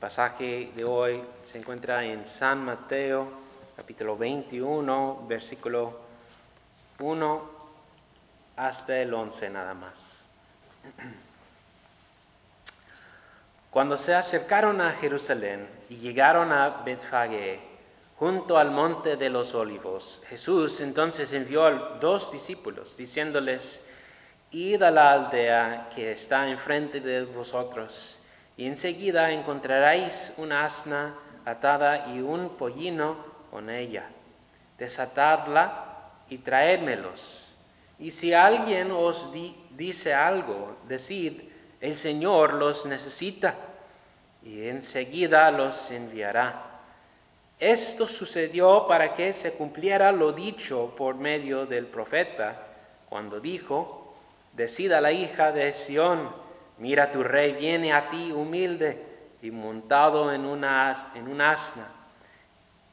pasaje de hoy se encuentra en San Mateo, capítulo 21, versículo 1 hasta el 11 nada más. Cuando se acercaron a Jerusalén y llegaron a Betfagé, junto al monte de los olivos, Jesús entonces envió dos discípulos, diciéndoles, Id a la aldea que está enfrente de vosotros, y enseguida encontraréis una asna atada y un pollino con ella. Desatadla y traédmelos. Y si alguien os dice algo, decid, el Señor los necesita, y enseguida los enviará. Esto sucedió para que se cumpliera lo dicho por medio del profeta, cuando dijo, Decida la hija de Sión, mira tu rey viene a ti humilde y montado en, una, en un asna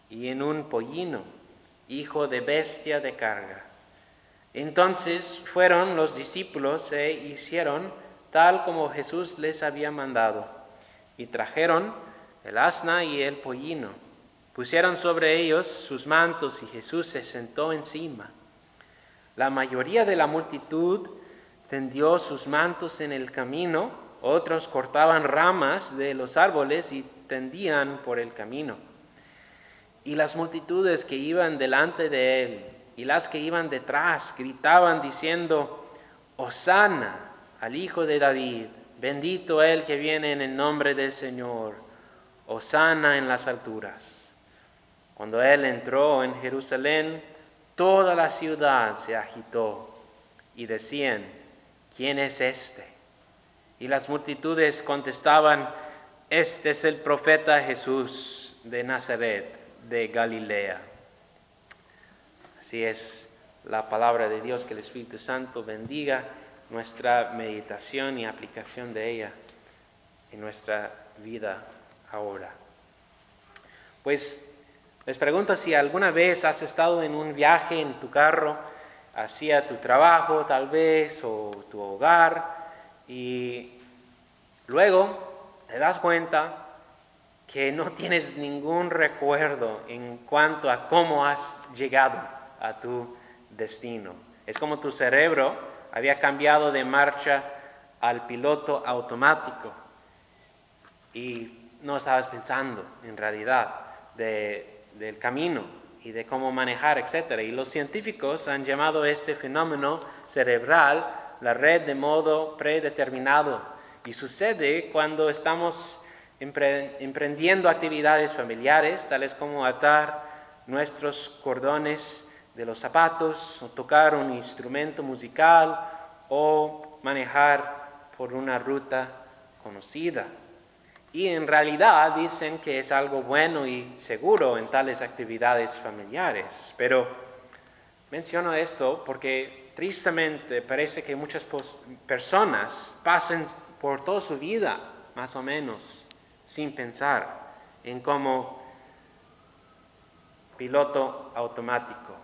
y en un pollino, hijo de bestia de carga. Entonces fueron los discípulos e hicieron tal como Jesús les había mandado, y trajeron el asna y el pollino. Pusieron sobre ellos sus mantos y Jesús se sentó encima. La mayoría de la multitud tendió sus mantos en el camino, otros cortaban ramas de los árboles y tendían por el camino. Y las multitudes que iban delante de él y las que iban detrás gritaban diciendo, Osana al Hijo de David, bendito el que viene en el nombre del Señor, Osana en las alturas. Cuando él entró en Jerusalén, toda la ciudad se agitó y decían, ¿quién es este? Y las multitudes contestaban, este es el profeta Jesús de Nazaret, de Galilea. Así es la palabra de Dios, que el Espíritu Santo bendiga nuestra meditación y aplicación de ella en nuestra vida ahora. Pues les pregunto si alguna vez has estado en un viaje en tu carro, hacia tu trabajo tal vez o tu hogar y luego te das cuenta que no tienes ningún recuerdo en cuanto a cómo has llegado a tu destino. Es como tu cerebro había cambiado de marcha al piloto automático y no estabas pensando en realidad del camino y de cómo manejar, etc. Y los científicos han llamado este fenómeno cerebral la red de modo predeterminado. Y sucede cuando estamos emprendiendo actividades familiares, tales como atar nuestros cordones de los zapatos, tocar un instrumento musical, o manejar por una ruta conocida y en realidad dicen que es algo bueno y seguro en tales actividades familiares. Pero menciono esto porque tristemente parece que muchas personas pasan por toda su vida, más o menos, sin pensar en cómo piloto automático.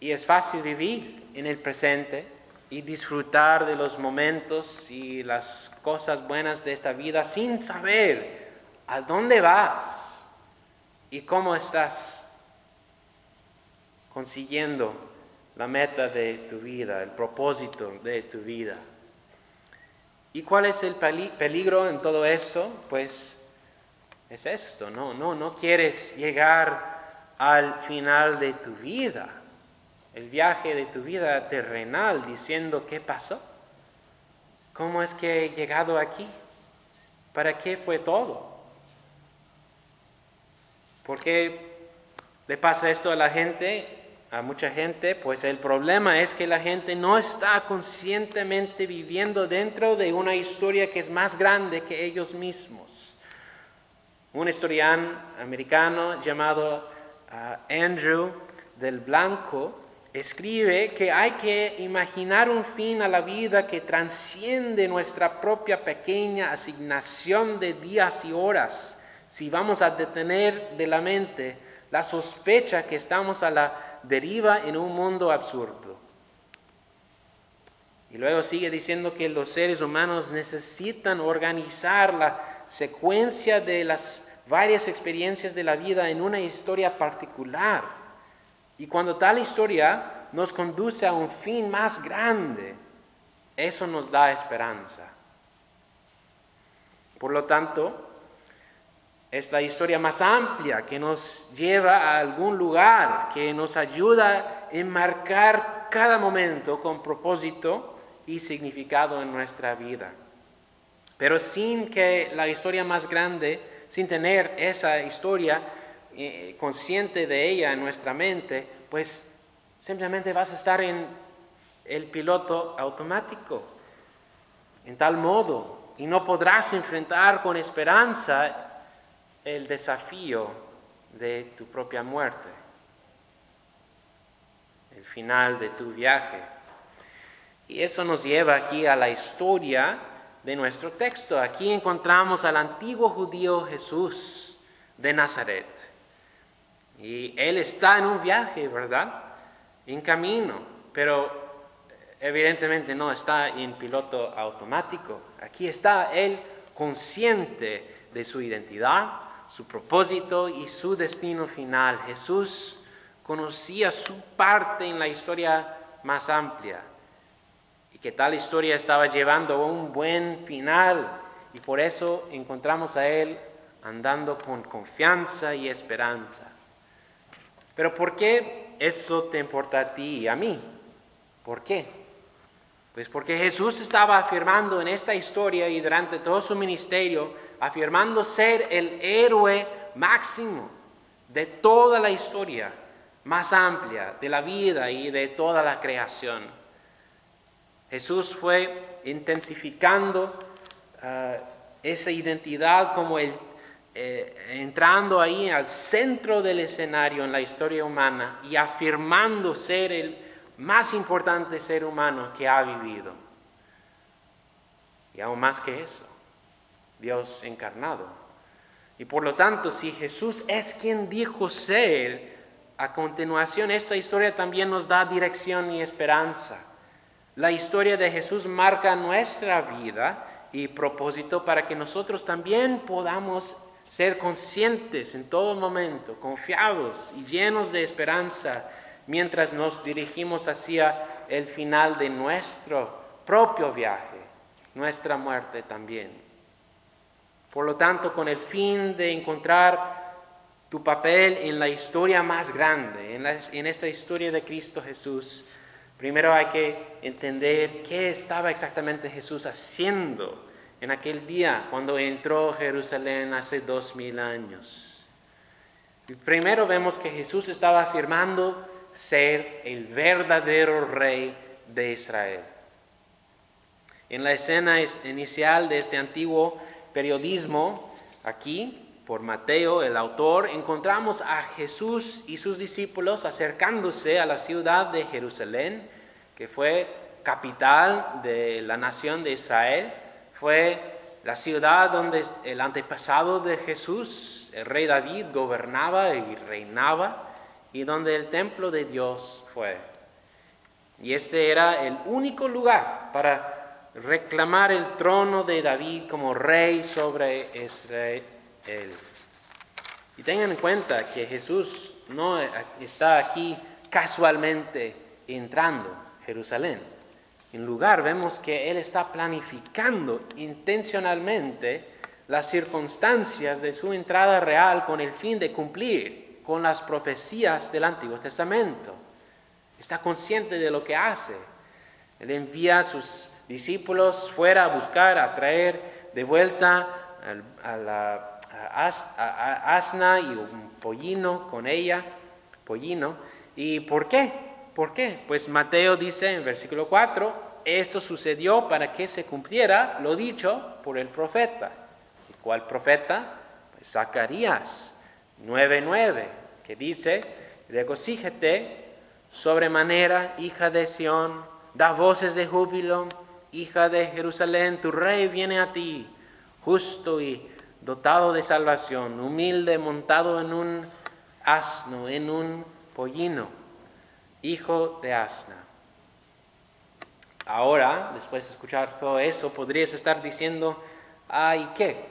Y es fácil vivir en el presente y disfrutar de los momentos y las cosas buenas de esta vida sin saber a dónde vas y cómo estás consiguiendo la meta de tu vida, el propósito de tu vida. ¿Y cuál es el peligro en todo eso? Pues es esto, no, no, no quieres llegar al final de tu vida el viaje de tu vida terrenal diciendo qué pasó, cómo es que he llegado aquí, para qué fue todo. ¿Por qué le pasa esto a la gente, a mucha gente? Pues el problema es que la gente no está conscientemente viviendo dentro de una historia que es más grande que ellos mismos. Un historian americano llamado ah, Andrew del Blanco escribe que hay que imaginar un fin a la vida que transciende nuestra propia pequeña asignación de días y horas si vamos a detener de la mente la sospecha que estamos a la deriva en un mundo absurdo. Y luego sigue diciendo que los seres humanos necesitan organizar la secuencia de las varias experiencias de la vida en una historia particular. Y cuando tal historia nos conduce a un fin más grande, eso nos da esperanza. Por lo tanto, es la historia más amplia que nos lleva a algún lugar, que nos ayuda a enmarcar cada momento con propósito y significado en nuestra vida. Pero sin que la historia más grande, sin tener esa historia eh, consciente de ella en nuestra mente, pues simplemente vas a estar en el piloto automático, en tal modo, y no podrás enfrentar con esperanza el desafío de tu propia muerte, el final de tu viaje. Y eso nos lleva aquí a la historia de nuestro texto. Aquí encontramos al antiguo judío Jesús de Nazaret. Y él está en un viaje, ¿verdad? En camino, pero evidentemente no está en piloto automático. Aquí está él consciente de su identidad, su propósito y su destino final. Jesús conocía su parte en la historia más amplia y que tal historia estaba llevando a un buen final y por eso encontramos a Él andando con confianza y esperanza. Pero ¿por qué eso te importa a ti y a mí? ¿Por qué? Pues porque Jesús estaba afirmando en esta historia y durante todo su ministerio, afirmando ser el héroe máximo de toda la historia más amplia de la vida y de toda la creación. Jesús fue intensificando ah, esa identidad como el, eh, entrando ahí al centro del escenario en la historia humana y afirmando ser el más importante ser humano que ha vivido. Y aún más que eso, Dios encarnado. Y por lo tanto, si Jesús es quien dijo ser, a continuación esta historia también nos da dirección y esperanza. La historia de Jesús marca nuestra vida y propósito para que nosotros también podamos ser conscientes en todo momento, confiados y llenos de esperanza mientras nos dirigimos hacia el final de nuestro propio viaje, nuestra muerte también. Por lo tanto, con el fin de encontrar tu papel en la historia más grande, en, en esta historia de Cristo Jesús, primero hay que entender qué estaba exactamente Jesús haciendo en aquel día cuando entró Jerusalén hace dos mil años. primero vemos que Jesús estaba afirmando ser el verdadero rey de Israel. En la escena inicial de este antiguo periodismo, aquí, por Mateo, el autor, encontramos a Jesús y sus discípulos acercándose a la ciudad de Jerusalén, que fue capital de la nación de Israel, fue la ciudad donde el antepasado de Jesús, el rey David, gobernaba y reinaba y donde el templo de Dios fue. Y este era el único lugar para reclamar el trono de David como rey sobre Israel. Y tengan en cuenta que Jesús no está aquí casualmente entrando a Jerusalén. En lugar vemos que Él está planificando intencionalmente las circunstancias de su entrada real con el fin de cumplir con las profecías del Antiguo Testamento. Está consciente de lo que hace. Él envía a sus discípulos fuera a buscar, a traer de vuelta a la asna y un pollino con ella, pollino. ¿Y por qué? ¿Por qué? Pues Mateo dice en versículo 4, esto sucedió para que se cumpliera lo dicho por el profeta. ¿Y cuál profeta? Pues Zacarías 9:9, que dice, regocíjate sobremanera, hija de Sión, da voces de júbilo, hija de Jerusalén, tu rey viene a ti, justo y dotado de salvación, humilde, montado en un asno, en un pollino, hijo de asna. Ahora, después de escuchar todo eso, podrías estar diciendo, ay, ¿qué?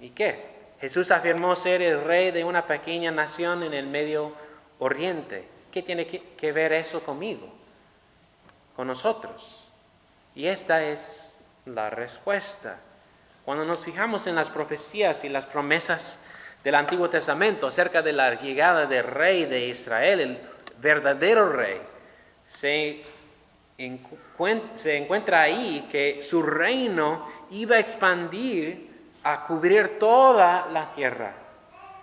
¿Y qué? Jesús afirmó ser el rey de una pequeña nación en el Medio Oriente. ¿Qué tiene que, ver eso conmigo? Con nosotros. Y esta es la respuesta. Cuando nos fijamos en las profecías y las promesas del Antiguo Testamento acerca de la llegada del rey de Israel, el verdadero rey, se, se encuentra ahí que su reino iba a expandir a cubrir toda la tierra,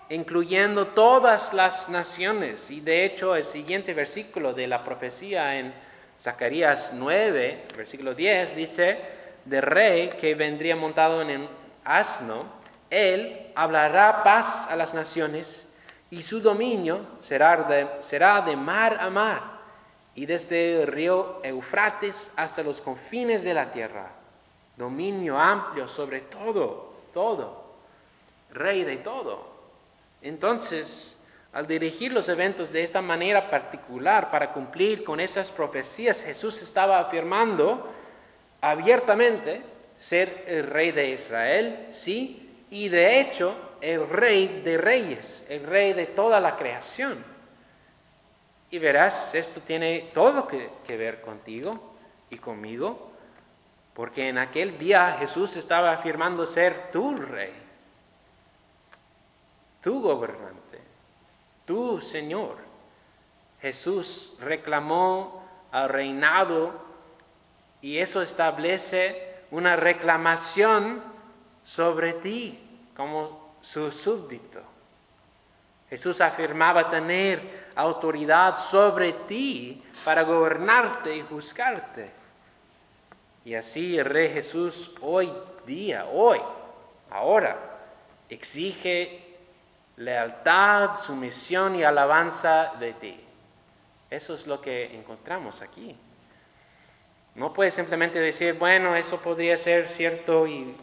incluyendo todas las naciones. Y de hecho el siguiente versículo de la profecía en Zacarías 9, versículo 10, dice, de rey que vendría montado en un asno, él hablará paz a las naciones y su dominio será de, será de mar a mar y desde el río Eufrates hasta los confines de la tierra. Dominio amplio sobre todo, todo, rey de todo. Entonces, al dirigir los eventos de esta manera particular para cumplir con esas profecías, Jesús estaba afirmando abiertamente ser el rey de Israel, sí, y de hecho el rey de reyes, el rey de toda la creación. Y verás, esto tiene todo que, que ver contigo y conmigo, porque en aquel día Jesús estaba afirmando ser tu rey, tu gobernante, tu Señor. Jesús reclamó al reinado y eso establece una reclamación sobre ti como su súbdito. Jesús afirmaba tener autoridad sobre ti para gobernarte y juzgarte. Y así el Rey Jesús hoy día, hoy, ahora, exige lealtad, sumisión y alabanza de ti. Eso es lo que encontramos aquí. No puedes simplemente decir, bueno, eso podría ser cierto y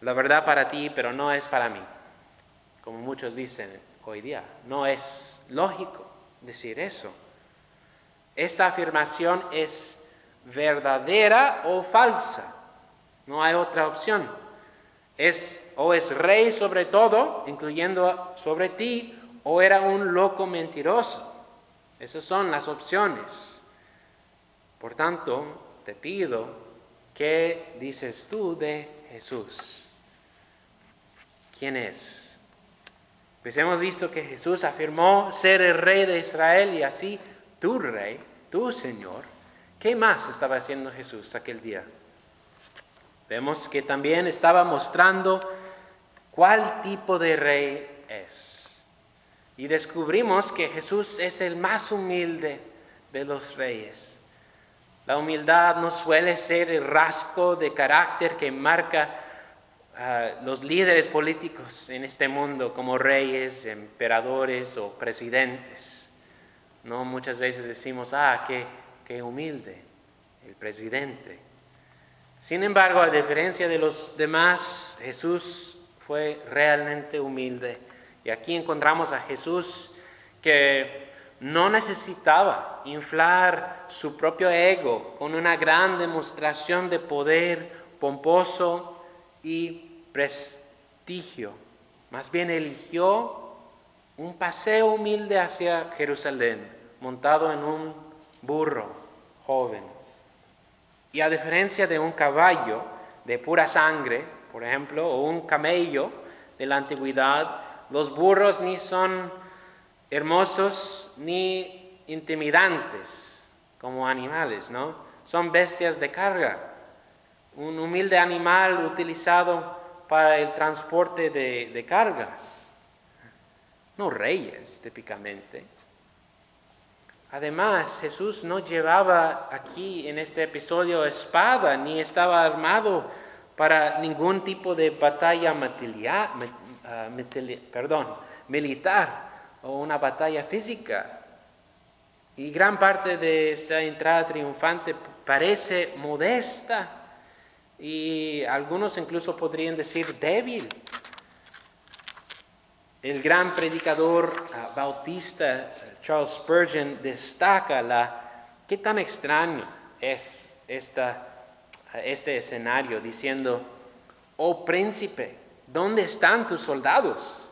la verdad para ti, pero no es para mí. Como muchos dicen hoy día, no es lógico decir eso. Esta afirmación es verdadera o falsa. No hay otra opción. Es o es rey sobre todo, incluyendo sobre ti, o era un loco mentiroso. Esas son las opciones. Por tanto, te pido, ¿qué dices tú de Jesús? Quién es. Pues hemos visto que Jesús afirmó ser el rey de Israel y así tu rey, tu Señor. ¿Qué más estaba haciendo Jesús aquel día? Vemos que también estaba mostrando cuál tipo de rey es. Y descubrimos que Jesús es el más humilde de los reyes. La humildad no suele ser el rasgo de carácter que marca los líderes políticos en este mundo como reyes, emperadores o presidentes. No muchas veces decimos, ah, qué, qué humilde el presidente. Sin embargo, a diferencia de los demás, Jesús fue realmente humilde. Y aquí encontramos a Jesús que no necesitaba inflar su propio ego con una gran demostración de poder pomposo y prestigio. Más bien eligió un paseo humilde hacia Jerusalén, montado en un burro joven. Y a diferencia de un caballo de pura sangre, por ejemplo, o un camello de la antigüedad, los burros ni son hermosos ni intimidantes como animales, ¿no? Son bestias de carga. Un humilde animal utilizado para el transporte de, cargas, no reyes típicamente. Además, Jesús no llevaba aquí en este episodio espada, ni estaba armado para ningún tipo de batalla ah, militar o una batalla física. Y gran parte de esa entrada triunfante parece modesta y algunos incluso podrían decir débil. El gran predicador ah, bautista Charles Spurgeon destaca la qué tan extraño es esta, este escenario diciendo, oh príncipe, ¿dónde están tus soldados?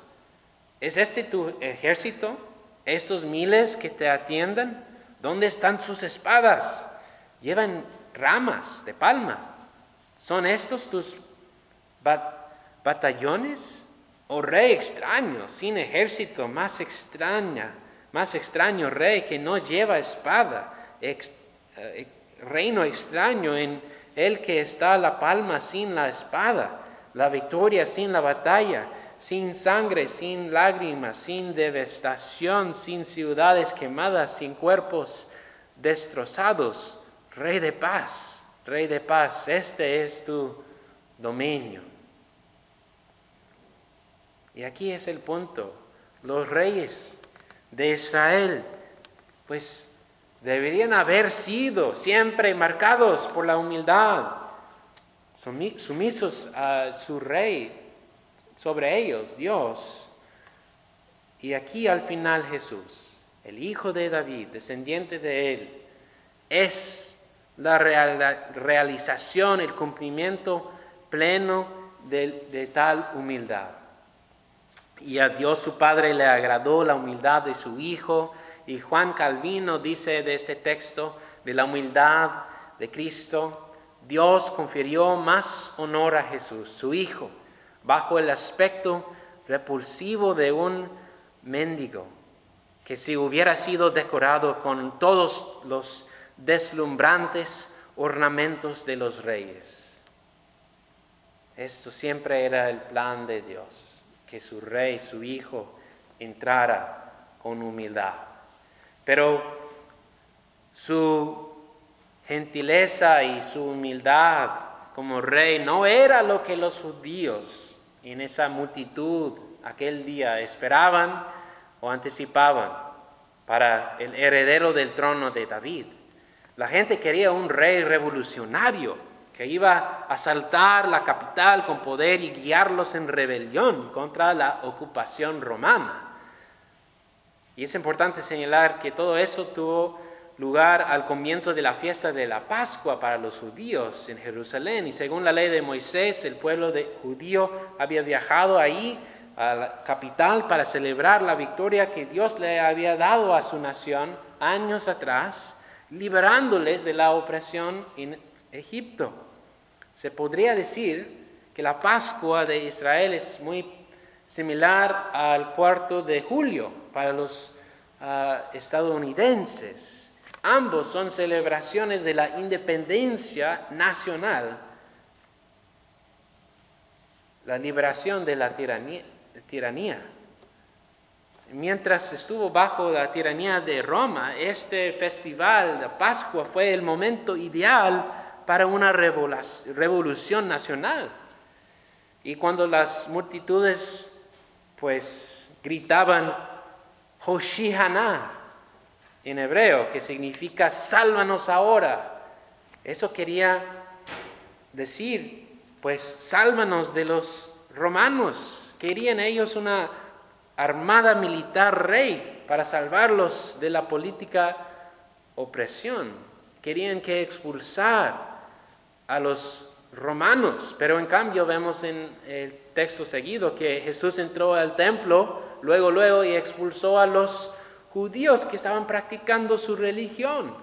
¿Es este tu ejército? ¿Estos miles que te atiendan? ¿Dónde están sus espadas? Llevan ramas de palma. ¿Son estos tus batallones? ¿O rey extraño, sin ejército, más extraña, más extraño rey que no lleva espada, eh, reino extraño en el que está la palma sin la espada, la victoria sin la batalla, sin sangre, sin lágrimas, sin devastación, sin ciudades quemadas, sin cuerpos destrozados. Rey de paz, Rey de paz, este es tu dominio. Y aquí es el punto. Los reyes de Israel, pues deberían haber sido siempre marcados por la humildad, sumisos a su rey, sobre ellos, Dios. Y aquí al final Jesús, el Hijo de David, descendiente de él, es la realización, el cumplimiento pleno de, de tal humildad. Y a Dios su Padre le agradó la humildad de su Hijo. Y Juan Calvino dice de este texto, de la humildad de Cristo, Dios confirió más honor a Jesús, su Hijo, bajo el aspecto repulsivo de un mendigo, que si hubiera sido decorado con todos los deslumbrantes ornamentos de los reyes. Esto siempre era el plan de Dios, que su rey, su hijo, entrara con humildad. Pero su gentileza y su humildad como rey no era lo que los judíos en esa multitud aquel día esperaban o anticipaban para el heredero del trono de David. La gente quería un rey revolucionario que iba a asaltar la capital con poder y guiarlos en rebelión contra la ocupación romana. Y es importante señalar que todo eso tuvo lugar al comienzo de la fiesta de la Pascua para los judíos en Jerusalén. Y según la ley de Moisés, el pueblo de judío había viajado ahí a la capital para celebrar la victoria que Dios le había dado a su nación años atrás, liberándoles de la opresión en Egipto. Se podría decir que la Pascua de Israel es muy similar al cuarto de julio para los ah, estadounidenses. Ambos son celebraciones de la independencia nacional, la liberación de la tiranía. Mientras estuvo bajo la tiranía de Roma, este festival de Pascua fue el momento ideal para una revolución nacional. Y cuando las multitudes pues gritaban Hoshihana, en hebreo, que significa sálvanos ahora. Eso quería decir, pues sálvanos de los romanos. Querían ellos una armada militar rey para salvarlos de la política opresión. Querían que expulsar a los romanos, pero en cambio vemos en el texto seguido que Jesús entró al templo luego, luego y expulsó a los judíos que estaban practicando su religión,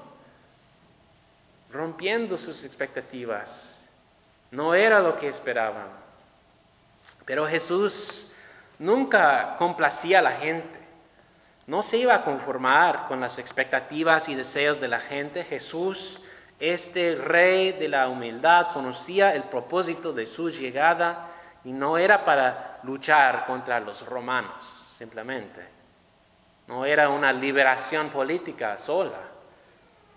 rompiendo sus expectativas. No era lo que esperaban. Pero Jesús nunca complacía a la gente. No se iba a conformar con las expectativas y deseos de la gente. Jesús, este rey de la humildad, conocía el propósito de su llegada y no era para luchar contra los romanos, simplemente. No era una liberación política sola.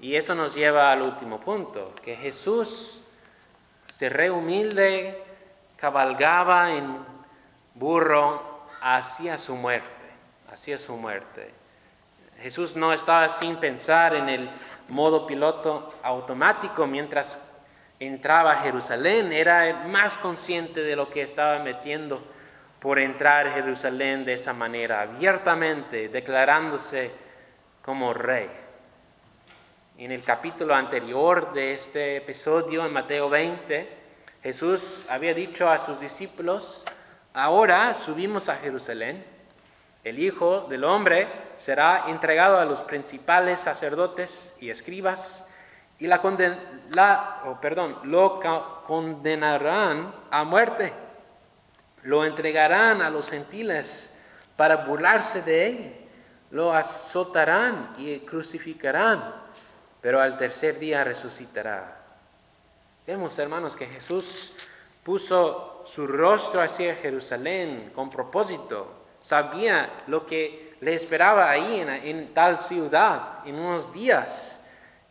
Y eso nos lleva al último punto, que Jesús se re humilde, cabalgaba en burro hacia su muerte, hacia su muerte. Jesús no estaba sin pensar en el modo piloto automático mientras entraba a Jerusalén, era más consciente de lo que estaba metiendo por entrar a Jerusalén de esa manera, abiertamente, declarándose como rey. En el capítulo anterior de este episodio, en Mateo 20, Jesús había dicho a sus discípulos, ahora subimos a Jerusalén. El Hijo del Hombre será entregado a los principales sacerdotes y escribas y la, oh, perdón, lo condenarán a muerte. Lo entregarán a los gentiles para burlarse de él. Lo azotarán y crucificarán, pero al tercer día resucitará. Vemos, hermanos, que Jesús puso su rostro hacia Jerusalén con propósito. Sabía lo que le esperaba ahí en tal ciudad en unos días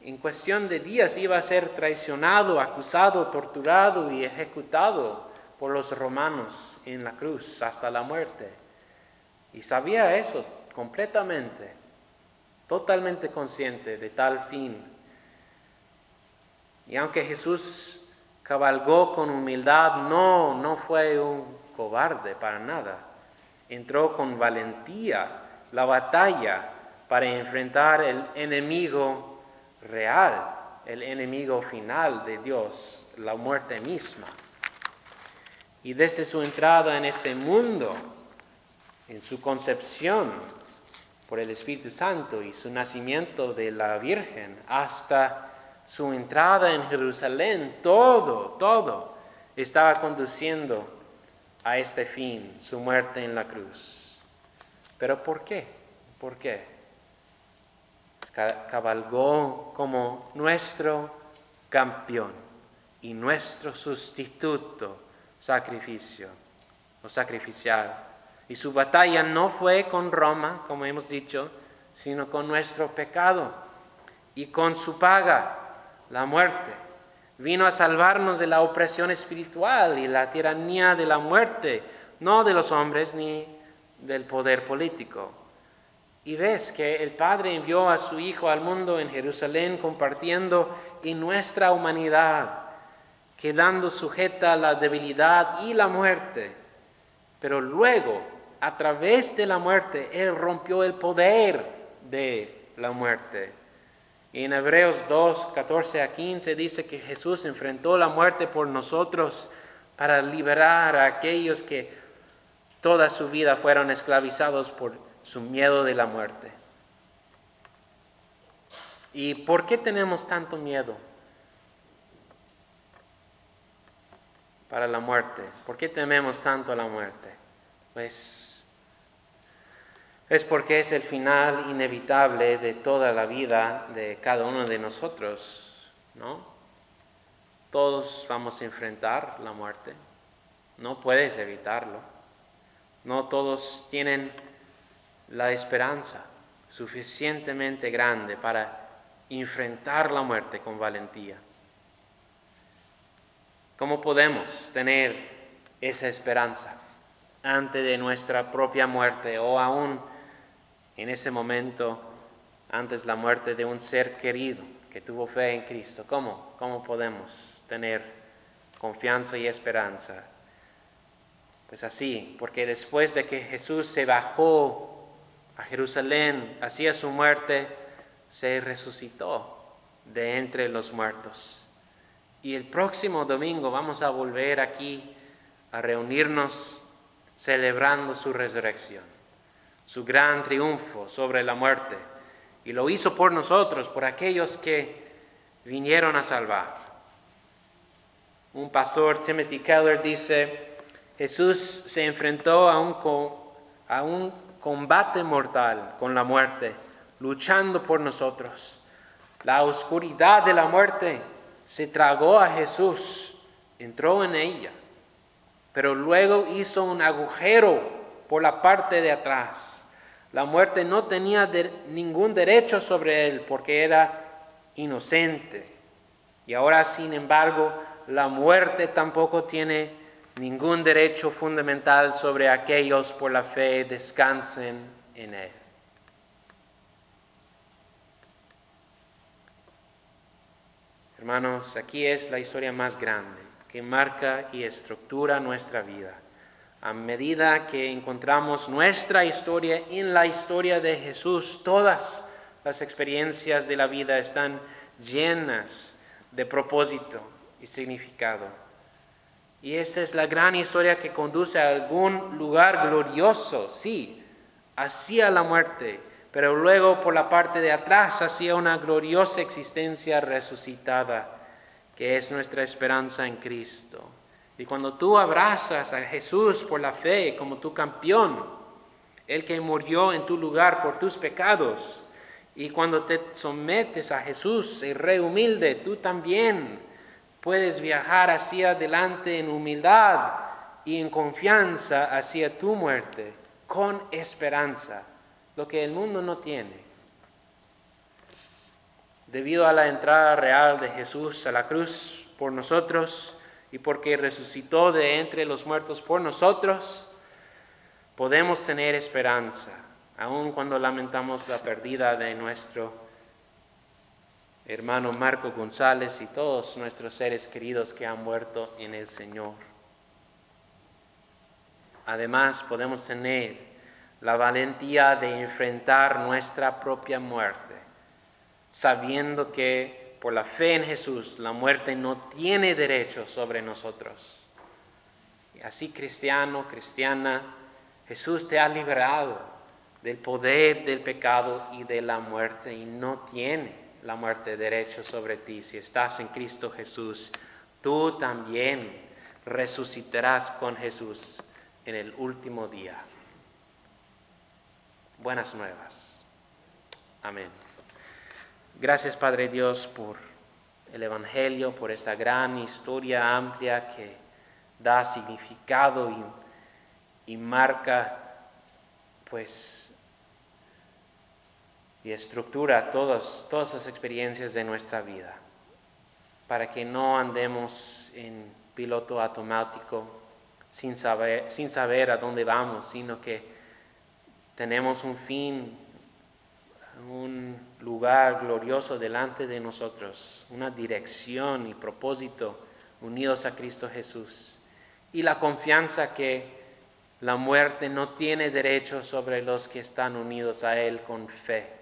en cuestión de días iba a ser traicionado, acusado, torturado y ejecutado por los romanos en la cruz hasta la muerte. Y sabía eso completamente, totalmente consciente de tal fin. Y aunque Jesús cabalgó con humildad, no, no fue un cobarde para nada. Entró con valentía la batalla para enfrentar el enemigo real, el enemigo final de Dios, la muerte misma. Y desde su entrada en este mundo, en su concepción por el Espíritu Santo y su nacimiento de la Virgen, hasta su entrada en Jerusalén, todo, todo estaba conduciendo a este fin, su muerte en la cruz. Pero ¿por qué? ¿Por qué? cabalgó como nuestro campeón y nuestro sustituto sacrificio o sacrificial. Y su batalla no fue con Roma, como hemos dicho, sino con nuestro pecado y con su paga, la muerte. Vino a salvarnos de la opresión espiritual y la tiranía de la muerte, no de los hombres ni del poder político. Y ves que el Padre envió a su Hijo al mundo en Jerusalén compartiendo en nuestra humanidad, quedando sujeta a la debilidad y la muerte. Pero luego, a través de la muerte, Él rompió el poder de la muerte. En Hebreos 2, 14 a 15 dice que Jesús enfrentó la muerte por nosotros para liberar a aquellos que toda su vida fueron esclavizados por su miedo de la muerte. ¿Y por qué tenemos tanto miedo para la muerte? ¿Por qué tememos tanto a la muerte? Pues es porque es el final inevitable de toda la vida de cada uno de nosotros, ¿no? Todos vamos a enfrentar la muerte, no puedes evitarlo, no todos tienen la esperanza suficientemente grande para enfrentar la muerte con valentía. ¿Cómo podemos tener esa esperanza antes de nuestra propia muerte o aún en ese momento antes la muerte de un ser querido que tuvo fe en Cristo? ¿Cómo, cómo podemos tener confianza y esperanza? Pues así, porque después de que Jesús se bajó a Jerusalén hacía su muerte, se resucitó de entre los muertos. Y el próximo domingo vamos a volver aquí a reunirnos celebrando su resurrección, su gran triunfo sobre la muerte. Y lo hizo por nosotros, por aquellos que vinieron a salvar. Un pastor, Timothy Keller, dice, Jesús se enfrentó a un, a un combate mortal con la muerte, luchando por nosotros. La oscuridad de la muerte se tragó a Jesús, entró en ella, pero luego hizo un agujero por la parte de atrás. La muerte no tenía ningún derecho sobre él porque era inocente. Y ahora, sin embargo, la muerte tampoco tiene ningún derecho fundamental sobre aquellos por la fe descansen en Él. Hermanos, aquí es la historia más grande que marca y estructura nuestra vida. A medida que encontramos nuestra historia en la historia de Jesús, todas las experiencias de la vida están llenas de propósito y significado. Y esa es la gran historia que conduce a algún lugar glorioso, sí, hacia la muerte, pero luego por la parte de atrás hacia una gloriosa existencia resucitada, que es nuestra esperanza en Cristo. Y cuando tú abrazas a Jesús por la fe como tu campeón, el que murió en tu lugar por tus pecados, y cuando te sometes a Jesús, el rey humilde, tú también puedes viajar hacia adelante en humildad y en confianza hacia tu muerte, con esperanza, lo que el mundo no tiene. Debido a la entrada real de Jesús a la cruz por nosotros y porque resucitó de entre los muertos por nosotros, podemos tener esperanza aun cuando lamentamos la pérdida de nuestro hermano Marco González y todos nuestros seres queridos que han muerto en el Señor. Además, podemos tener la valentía de enfrentar nuestra propia muerte, sabiendo que por la fe en Jesús la muerte no tiene derecho sobre nosotros. Y así, cristiano, cristiana, Jesús te ha liberado del poder del pecado y de la muerte y no tiene la muerte derecho sobre ti. Si estás en Cristo Jesús, tú también resucitarás con Jesús en el último día. Buenas nuevas. Amén. Gracias Padre Dios por el Evangelio, por esta gran historia amplia que da significado y, marca pues y estructura todas, todas las experiencias de nuestra vida, para que no andemos en piloto automático sin saber, sin saber a dónde vamos, sino que tenemos un fin, un lugar glorioso delante de nosotros, una dirección y propósito unidos a Cristo Jesús. Y la confianza que la muerte no tiene derecho sobre los que están unidos a Él con fe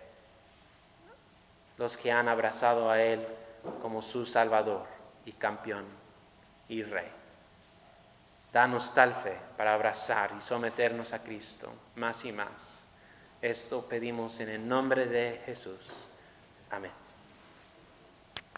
los que han abrazado a Él como su Salvador y campeón y Rey. Danos tal fe para abrazar y someternos a Cristo más y más. Esto pedimos en el nombre de Jesús. Amén.